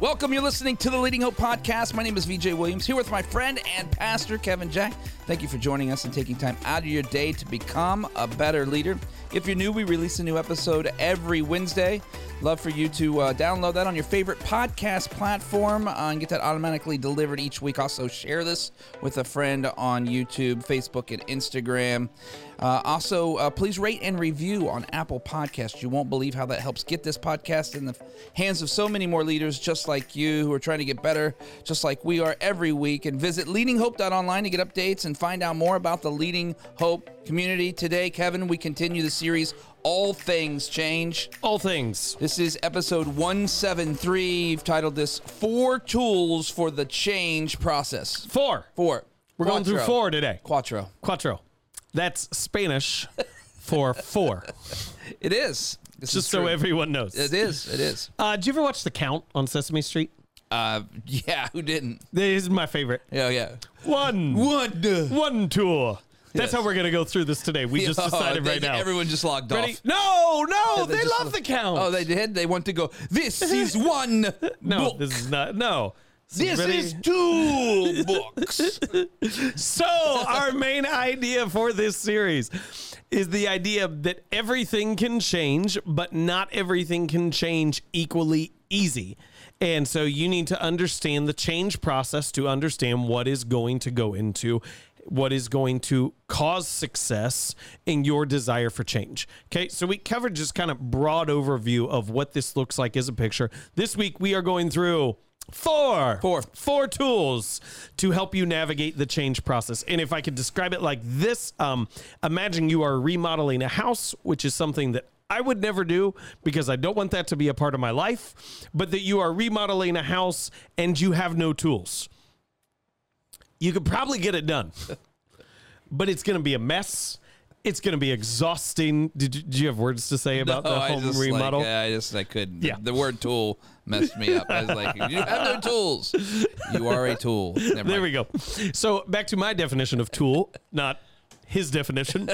Welcome. You're listening to the Leading Hope Podcast. My name is VJ Williams, here with my friend and pastor, Kevin Jack. Thank you for joining us and taking time out of your day to become a better leader. If you're new, we release a new episode every Wednesday. Love for you to uh, download that on your favorite podcast platform uh, and get that automatically delivered each week. Also, share this with a friend on YouTube, Facebook, and Instagram. Uh, also, uh, please rate and review on Apple Podcasts. You won't believe how that helps get this podcast in the hands of so many more leaders just like you who are trying to get better, just like we are every week. And visit leadinghope.online to get updates and find out more about the Leading Hope community. Today, Kevin, we continue the series All Things Change. All things. This is episode 173. You've titled this Four Tools for the Change Process. Four. Four. We're going through four today. Quattro. Quattro. That's Spanish for four. It is. This Just is so true. everyone knows. It is. It is. Uh, did you ever watch The Count on Sesame Street? Uh, yeah, who didn't? This is my favorite. Yeah, yeah. One. What? One tour. That's Yes. how we're going to go through this today. We just Oh, decided they- right now. Everyone just logged Ready? off. No, no, They they, just- love The Count. Oh, they did. They want to go. This is one. no, book. this is not. No. This ready? is two books. So, our main idea for this series is the idea that everything can change, but not everything can change equally easy. And so, you need to understand the change process to understand what is going to go into what is going to cause success in your desire for change. Okay, so we covered just kind of broad overview of what this looks like as a picture. This week we are going through four Four. four tools to help you navigate the change process. And if I could describe it like this, um, imagine you are remodeling a house, which is something that I would never do because I don't want that to be a part of my life, but that you are remodeling a house and you have no tools. You could probably get it done, but it's going to be a mess. It's going to be exhausting. Did you, did you have words to say about No, the I home just remodel? Like, I just I couldn't. Yeah. The word tool messed me up. I was like, you have no tools. You are a tool. Never There mind. we go. So back to my definition of tool, not his definition.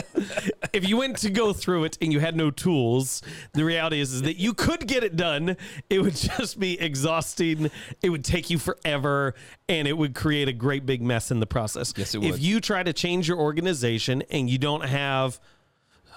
if you went to go through it and you had no tools, the reality is, is that you could get it done. It would just be exhausting. It would take you forever and it would create a great big mess in the process. Yes, it would. If you try to change your organization and you don't have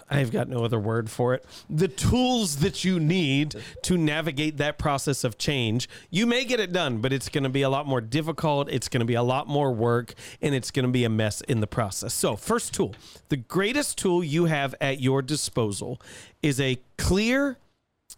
I've got no other word for it. The tools that you need to navigate that process of change, you may get it done, but it's going to be a lot more difficult. It's going to be a lot more work, and it's going to be a mess in the process. So, first tool the greatest tool you have at your disposal is a clear,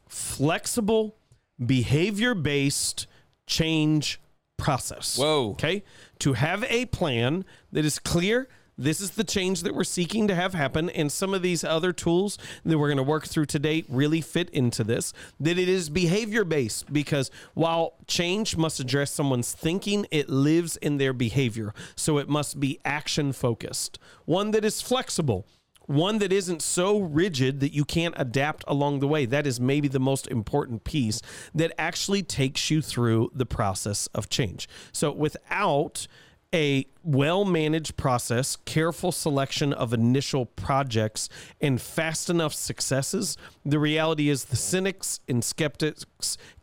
flexible, behavior based change process. Whoa. Okay. To have a plan that is clear. This is the change that we're seeking to have happen. And some of these other tools that we're going to work through today really fit into this. That it is behavior based because while change must address someone's thinking, it lives in their behavior. So it must be action focused. One that is flexible one that isn't so rigid that you can't adapt along the way. That is maybe the most important piece that actually takes you through the process of change. So without a well managed process, careful selection of initial projects, and fast enough successes, the reality is the cynics and skeptics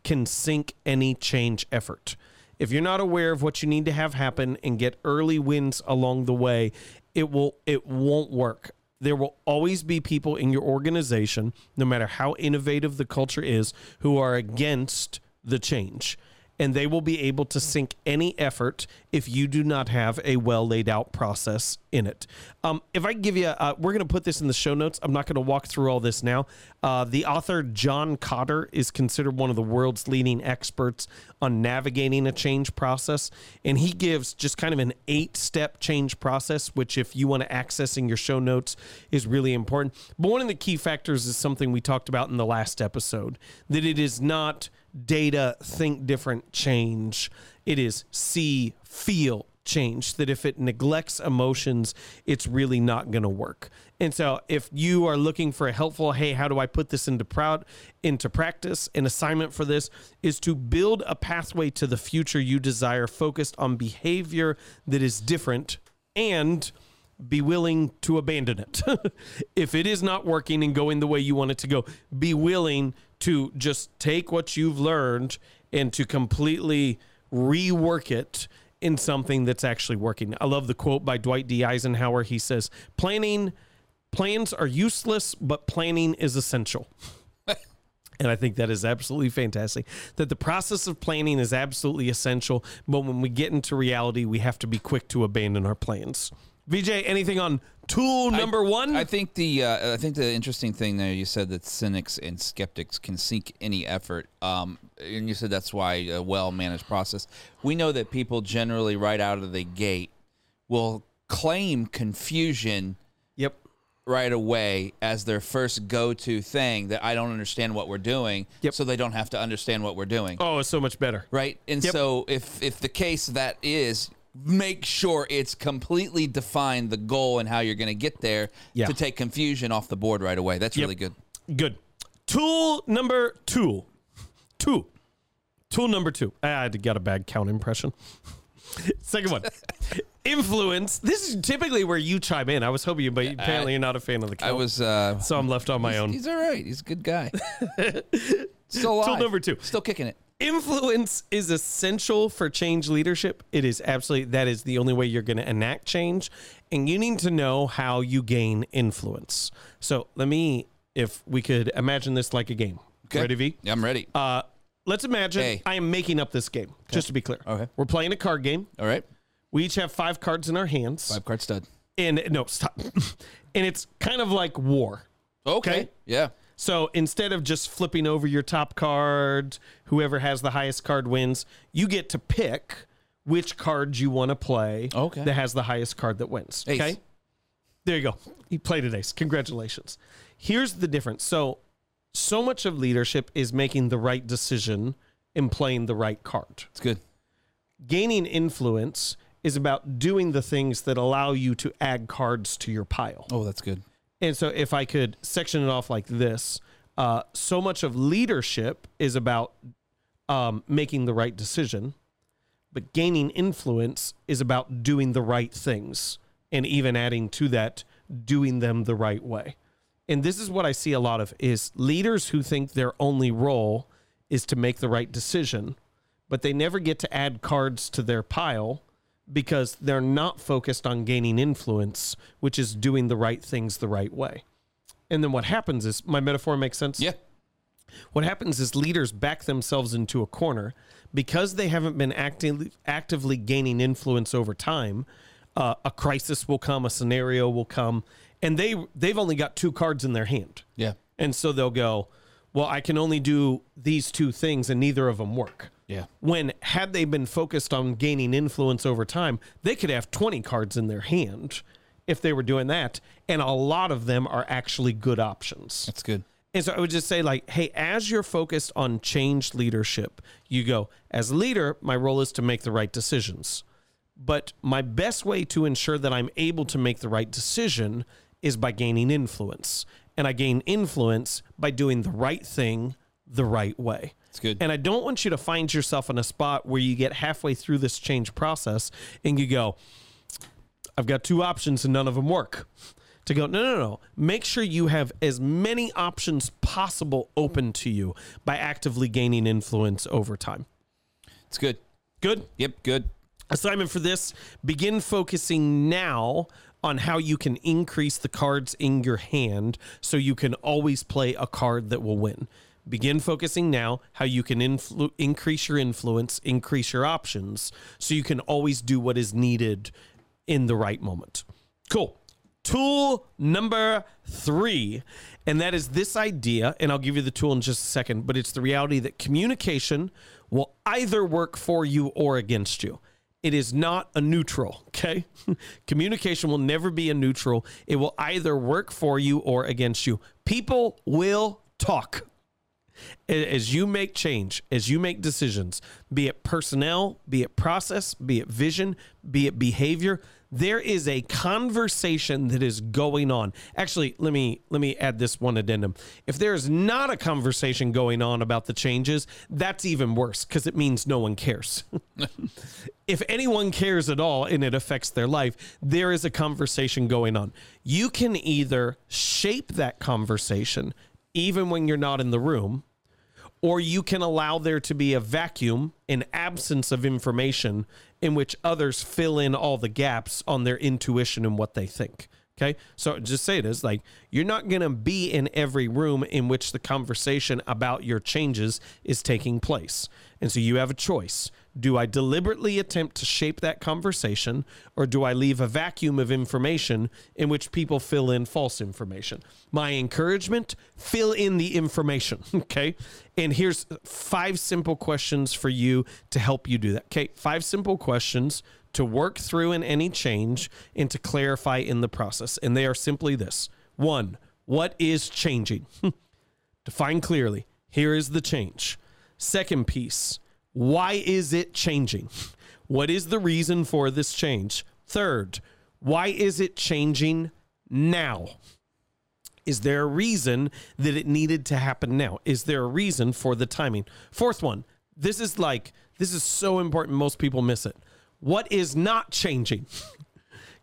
can sink any change effort. If you're not aware of what you need to have happen and get early wins along the way, it will it won't work. There will always be people in your organization, no matter how innovative the culture is, who are against the change. And they will be able to sink any effort if you do not have a well laid out process in it. Um, if I give you, uh, we're going to put this in the show notes. I'm not going to walk through all this now. Uh, the author John Kotter is considered one of the world's leading experts on navigating a change process, and he gives just kind of an eight step change process, which, if you want to access in your show notes, is really important. But one of the key factors is something we talked about in the last episode that it is not data, think different, change. It is see, feel, change. That if it neglects emotions, it's really not going to work. And so, if you are looking for a helpful, hey, how do I put this into proud into practice? An assignment for this is to build a pathway to the future you desire, focused on behavior that is different and be willing to abandon it. if it is not working and going the way you want it to go, be willing to just take what you've learned and to completely rework it in something that's actually working. I love the quote by Dwight D. Eisenhower. He says, "Planning plans are useless, but planning is essential." And I think that is absolutely fantastic. That the process of planning is absolutely essential, but when we get into reality, we have to be quick to abandon our plans. VJ, anything on tool number one? I think the uh, I think the interesting thing there you said that cynics and skeptics can sink any effort, um, and you said that's why a well managed process. We know that people generally right out of the gate will claim confusion yep. right away as their first go to thing that I don't understand what we're doing, Yep. so they don't have to understand what we're doing. Oh, it's so much better. right? And Yep. so if if the case that is make sure it's completely defined the goal and how you're going to get there Yeah. to take confusion off the board right away. That's Yep. really good. Good. Tool number two. Two. Tool number two. I got a bad count impression. Second one. Influence. This is typically where you chime in. I was hoping you, but apparently you're not a fan of the count. I was uh so I'm left on my own. he's all right. He's a good guy. Still alive. Tool number two. Still kicking it. Influence is essential for change leadership. It is absolutely that is the only way you're going to enact change, and you need to know how you gain influence. So let me, if we could imagine this like a game. Okay. Ready, V? Yeah, I'm ready. Uh, let's imagine Hey. I am making up this game. Just to be clear, Okay. we're playing a card game. all right. We each have five cards in our hands, Five card stud. and no, stop. and it's kind of like war. Okay. Okay. Yeah. So instead of just flipping over your top card, whoever has the highest card wins, you get to pick which card you want to play Okay. that has the highest card that wins. Ace. Okay. There you go. He played an ace. Congratulations. Here's the difference. So, so much of leadership is making the right decision and playing the right card. It's good. Gaining influence is about doing the things that allow you to add cards to your pile. Oh, that's good. And so, if I could section it off like this, uh, so much of leadership is about um, making the right decision, but gaining influence is about doing the right things and even adding to that, doing them the right way. And this is what I see a lot of is leaders who think their only role is to make the right decision, but they never get to add cards to their pile because they're not focused on gaining influence, which is doing the right things the right way. And then what happens is my metaphor makes sense? Yeah. What happens is leaders back themselves into a corner because they haven't been actively actively gaining influence over time. Uh, a crisis will come, a scenario will come, and they they've only got two cards in their hand, Yeah. and so they'll go, "Well, I can only do these two things, and neither of them work." Yeah. When had they been focused on gaining influence over time, they could have twenty cards in their hand if they were doing that, and a lot of them are actually good options. That's good. And so I would just say, like, hey, as you're focused on change leadership, you go, as a leader, my role is to make the right decisions. But my best way to ensure that I'm able to make the right decision is by gaining influence. And I gain influence by doing the right thing the right way. It's good. And I don't want you to find yourself in a spot where you get halfway through this change process and you go, I've got two options and none of them work. To go, no, no, no. Make sure you have as many options possible open to you by actively gaining influence over time. It's good. Good. Yep. Good. Assignment for this begin focusing now on how you can increase the cards in your hand so you can always play a card that will win. Begin focusing now how you can influ- increase your influence, increase your options so you can always do what is needed in the right moment. Cool. Tool number three, and that is this idea, and I'll give you the tool in just a second, but it's the reality that communication will either work for you or against you. It is not a neutral, okay? Communication will never be a neutral. It will either work for you or against you. People will talk as you make change, as you make decisions, be it personnel, be it process, be it vision, be it behavior, there is a conversation that is going on. Actually, let me let me add this one addendum. If there is not a conversation going on about the changes, that's even worse because it means no one cares. if anyone cares at all and it affects their life, there is a conversation going on. You can either shape that conversation even when you're not in the room, or you can allow there to be a vacuum, an absence of information in which others fill in all the gaps on their intuition and what they think. Okay. So just say this like you're not going to be in every room in which the conversation about your changes is taking place. And so you have a choice. Do I deliberately attempt to shape that conversation or do I leave a vacuum of information in which people fill in false information? My encouragement fill in the information. Okay. And here's five simple questions for you to help you do that. Okay. Five simple questions to work through in any change and to clarify in the process. And they are simply this one, what is changing? Define clearly. Here is the change. Second piece, why is it changing? What is the reason for this change? Third, why is it changing now? Is there a reason that it needed to happen now? Is there a reason for the timing? Fourth one, this is like, this is so important, most people miss it. What is not changing?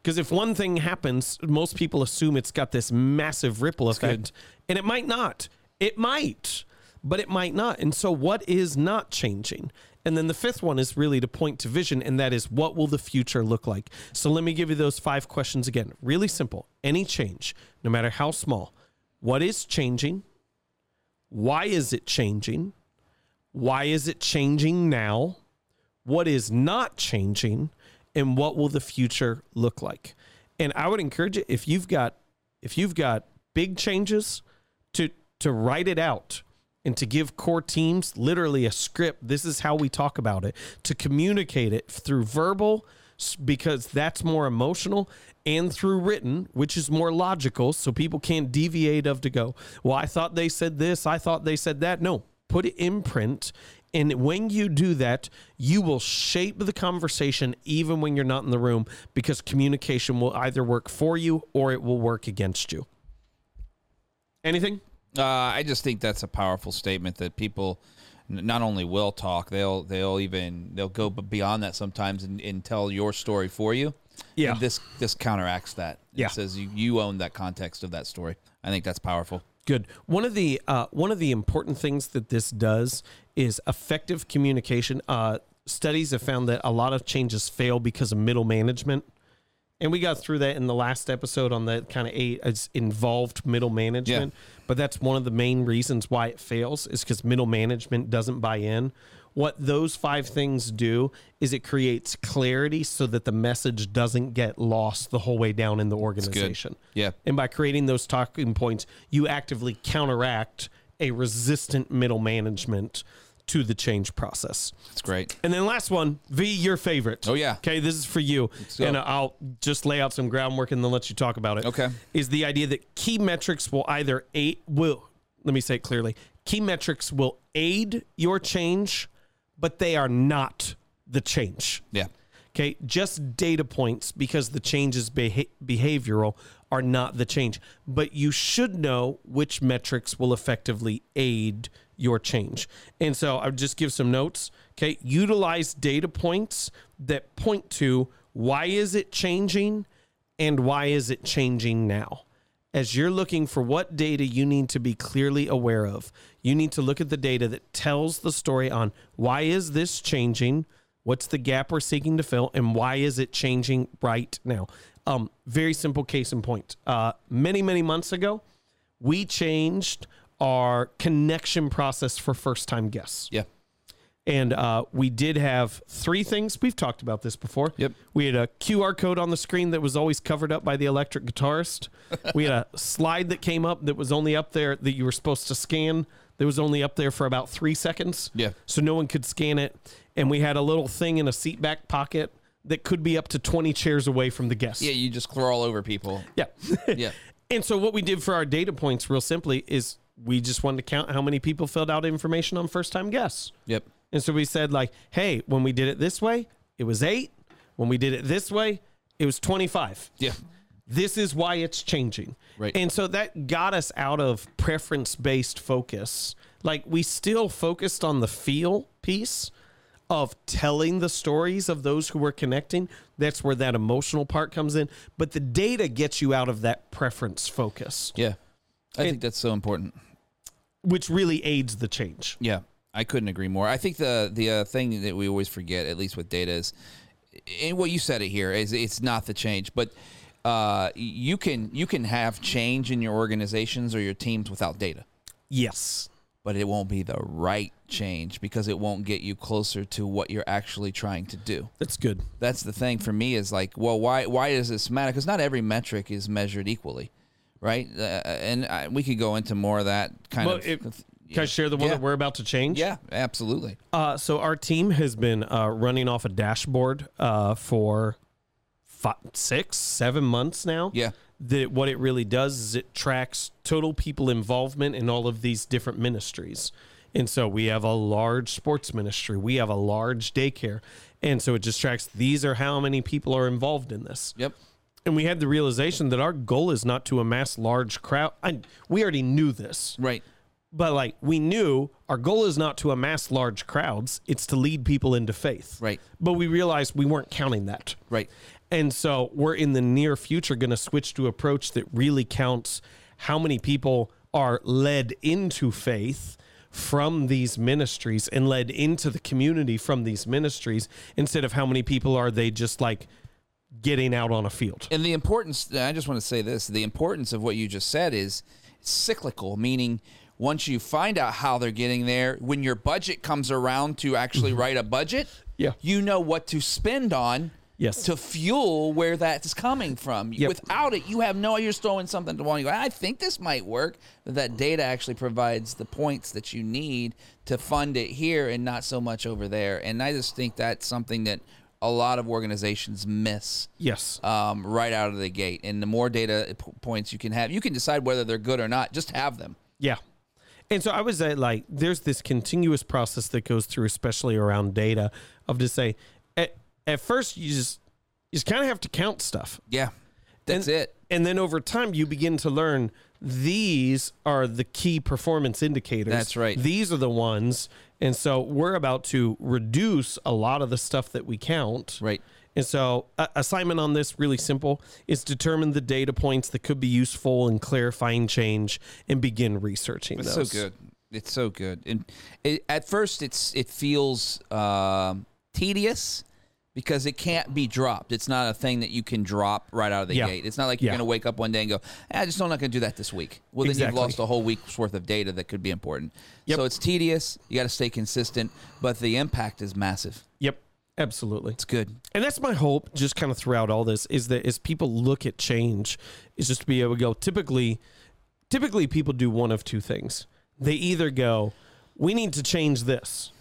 Because if one thing happens, most people assume it's got this massive ripple effect, and it might not. It might, but it might not. And so, what is not changing? And then the fifth one is really to point to vision, and that is what will the future look like? So, let me give you those five questions again. Really simple. Any change, no matter how small, what is changing? Why is it changing? Why is it changing now? What is not changing? and what will the future look like and i would encourage you if you've got if you've got big changes to to write it out and to give core teams literally a script this is how we talk about it to communicate it through verbal because that's more emotional and through written which is more logical so people can't deviate of to go well i thought they said this i thought they said that no put it in print and when you do that, you will shape the conversation even when you're not in the room because communication will either work for you or it will work against you. Anything? Uh, I just think that's a powerful statement that people not only will talk, they'll they'll even they'll go beyond that sometimes and, and tell your story for you. Yeah. And this this counteracts that. It Yeah. says you, you own that context of that story. I think that's powerful. Good. One of the uh, one of the important things that this does is effective communication. Uh, studies have found that a lot of changes fail because of middle management, and we got through that in the last episode on the kind of eight as involved middle management. Yeah. But that's one of the main reasons why it fails is because middle management doesn't buy in. What those five things do is it creates clarity so that the message doesn't get lost the whole way down in the organization. Yeah. And by creating those talking points, you actively counteract a resistant middle management to the change process. That's great. And then last one, V, your favorite. Oh, yeah. Okay, this is for you. And uh, I'll just lay out some groundwork and then let you talk about it. Okay. Is the idea that key metrics will either aid will let me say it clearly. Key metrics will aid your change, but they are not the change. Yeah. Okay, just data points because the change is beha- behavioral are not the change. But you should know which metrics will effectively aid your change. And so I'll just give some notes. Okay, utilize data points that point to why is it changing and why is it changing now. As you're looking for what data you need to be clearly aware of, you need to look at the data that tells the story on why is this changing, what's the gap we're seeking to fill, and why is it changing right now. Um, very simple case in point. Uh, many many months ago, we changed our connection process for first time guests. Yeah. And uh, we did have three things. We've talked about this before. Yep. We had a QR code on the screen that was always covered up by the electric guitarist. we had a slide that came up that was only up there that you were supposed to scan. That was only up there for about three seconds. Yeah. So no one could scan it. And we had a little thing in a seat back pocket that could be up to 20 chairs away from the guest. Yeah, you just crawl over people. Yeah. Yeah. And so what we did for our data points, real simply, is we just wanted to count how many people filled out information on first time guests. Yep. And so we said, like, hey, when we did it this way, it was eight. When we did it this way, it was 25. Yeah. This is why it's changing. Right. And so that got us out of preference based focus. Like, we still focused on the feel piece of telling the stories of those who were connecting. That's where that emotional part comes in. But the data gets you out of that preference focus. Yeah. I think that's so important. which really aids the change. Yeah, I couldn't agree more. I think the the uh, thing that we always forget, at least with data, is and what you said it here is it's not the change, but uh, you can you can have change in your organizations or your teams without data, Yes. But it won't be the right change because it won't get you closer to what you're actually trying to do. That's good. That's the thing for me is like, well, why why does this matter? Because not every metric is measured equally, right? Uh, and I, we could go into more of that kind Well, of. it- Can I share the one Yeah. that we're about to change? yeah, absolutely. Uh, so our team has been uh, running off a dashboard uh, for five, six, seven months now. Yeah. That what it really does is it tracks total people involvement in all of these different ministries. And so we have a large sports ministry, we have a large daycare. And so it just tracks these are how many people are involved in this. Yep. And we had the realization that our goal is not to amass large crowd. I, we already knew this Right. but like we knew our goal is not to amass large crowds it's to lead people into faith Right. but we realized we weren't counting that Right. And so we're in the near future going to switch to approach that really counts how many people are led into faith from these ministries and led into the community from these ministries instead of how many people are they just like getting out on a field And the importance, I just want to say this the importance of what you just said is cyclical, meaning once you find out how they're getting there, when your budget comes around to actually write a budget, Mm-hmm. Yeah. you know what to spend on. Yes. To fuel where that's coming from. Yep. Without it, you have no. You're throwing something to one. You go. I think this might work. But that data actually provides the points that you need to fund it here, and not so much over there. And I just think that's something that a lot of organizations miss yes um, right out of the gate. And the more data points you can have, you can decide whether they're good or not. Just have them. Yeah. And so I was at like, there's this continuous process that goes through, especially around data, of to say, at, first you just you just kind of have to count stuff, Yeah, that's and, it. And then over time you begin to learn these are the key performance indicators. That's right. These are the ones, and so we're about to reduce a lot of the stuff that we count. Right. And so, a- assignment on this really simple is determine the data points that could be useful in clarifying change and begin researching It's those. so good. It's so good. And it, at first, it's it feels um, tedious because it can't be dropped. It's not a thing that you can drop right out of the Yeah. gate. It's not like you're Yeah. going to wake up one day and go, "Ah, "I just know I'm not going to do that this week." Well, then Exactly. you've lost a whole week's worth of data that could be important. Yep. So it's tedious. You got to stay consistent, but the impact is massive. Yep, absolutely. It's good. And that's my hope, just kind of throughout all this, is that as people look at change, is just to be able to go. Typically, typically people do one of two things. They either go, "We need to change this."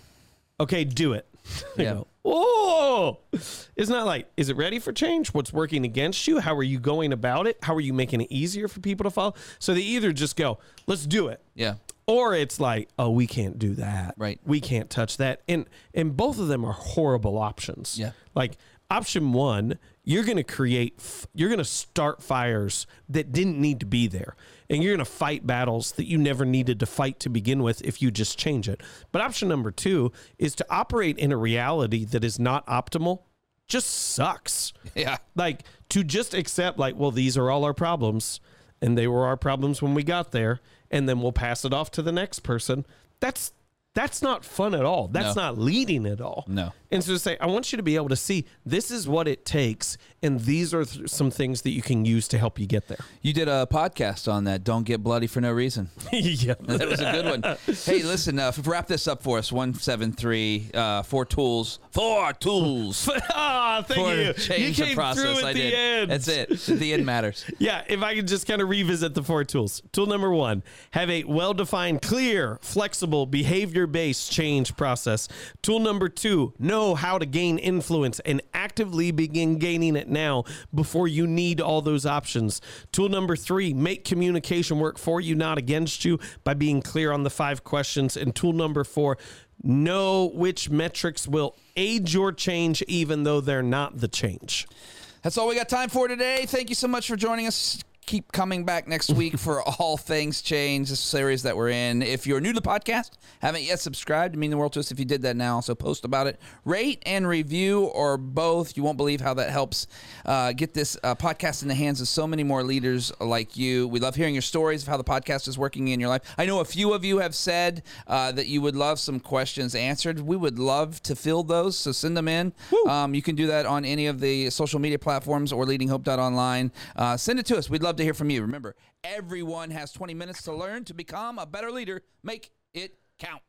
Okay, do it. Yeah. go, Oh, it's not like, is it ready for change? What's working against you? How are you going about it? How are you making it easier for people to follow? So they either just go, let's do it. Yeah. Or it's like, oh, we can't do that. Right. We can't touch that. And and both of them are horrible options. Yeah. Like option one, you're going to create, you're going to start fires that didn't need to be there. And you're going to fight battles that you never needed to fight to begin with if you just change it. But option number two is to operate in a reality that is not optimal, just sucks Yeah. like to just accept like well these are all our problems and they were our problems when we got there and then we'll pass it off to the next person that's that's not fun at all that's No. not leading at all No. and so to say i want you to be able to see this is what it takes and these are th- some things that you can use to help you get there You did a podcast on that. Don't get bloody for no reason. yeah That was a good one. hey, listen, uh, wrap this up for us. One seven three, uh, four tools, four tools ah thank for you change you the came process. through at I the did. end That's it. The end matters. Yeah, if I could just kind of revisit the four tools. Tool number one have a well defined, clear, flexible, behavior based change process. Tool number two know how to gain influence and actively begin gaining it now before you need all those options. Tool number three make communication work for you, not against you, by being clear on the five questions. And tool number four know which metrics will aid your change, even though they're not the change. That's all we got time for today. Thank you so much for joining us. Keep coming back next week for all things change, the series that we're in. If you're new to the podcast, haven't yet subscribed, it mean the world to us if you did that now. So post about it, rate and review, or both. You won't believe how that helps uh, get this uh, podcast in the hands of so many more leaders like you. We love hearing your stories of how the podcast is working in your life. I know a few of you have said uh, that you would love some questions answered. We would love to field those, so send them in. Um, you can do that on any of the social media platforms or leadinghope.online. Uh, send it to us. We'd love to hear from you. Remember, everyone has 20 minutes to learn to become a better leader. Make it count.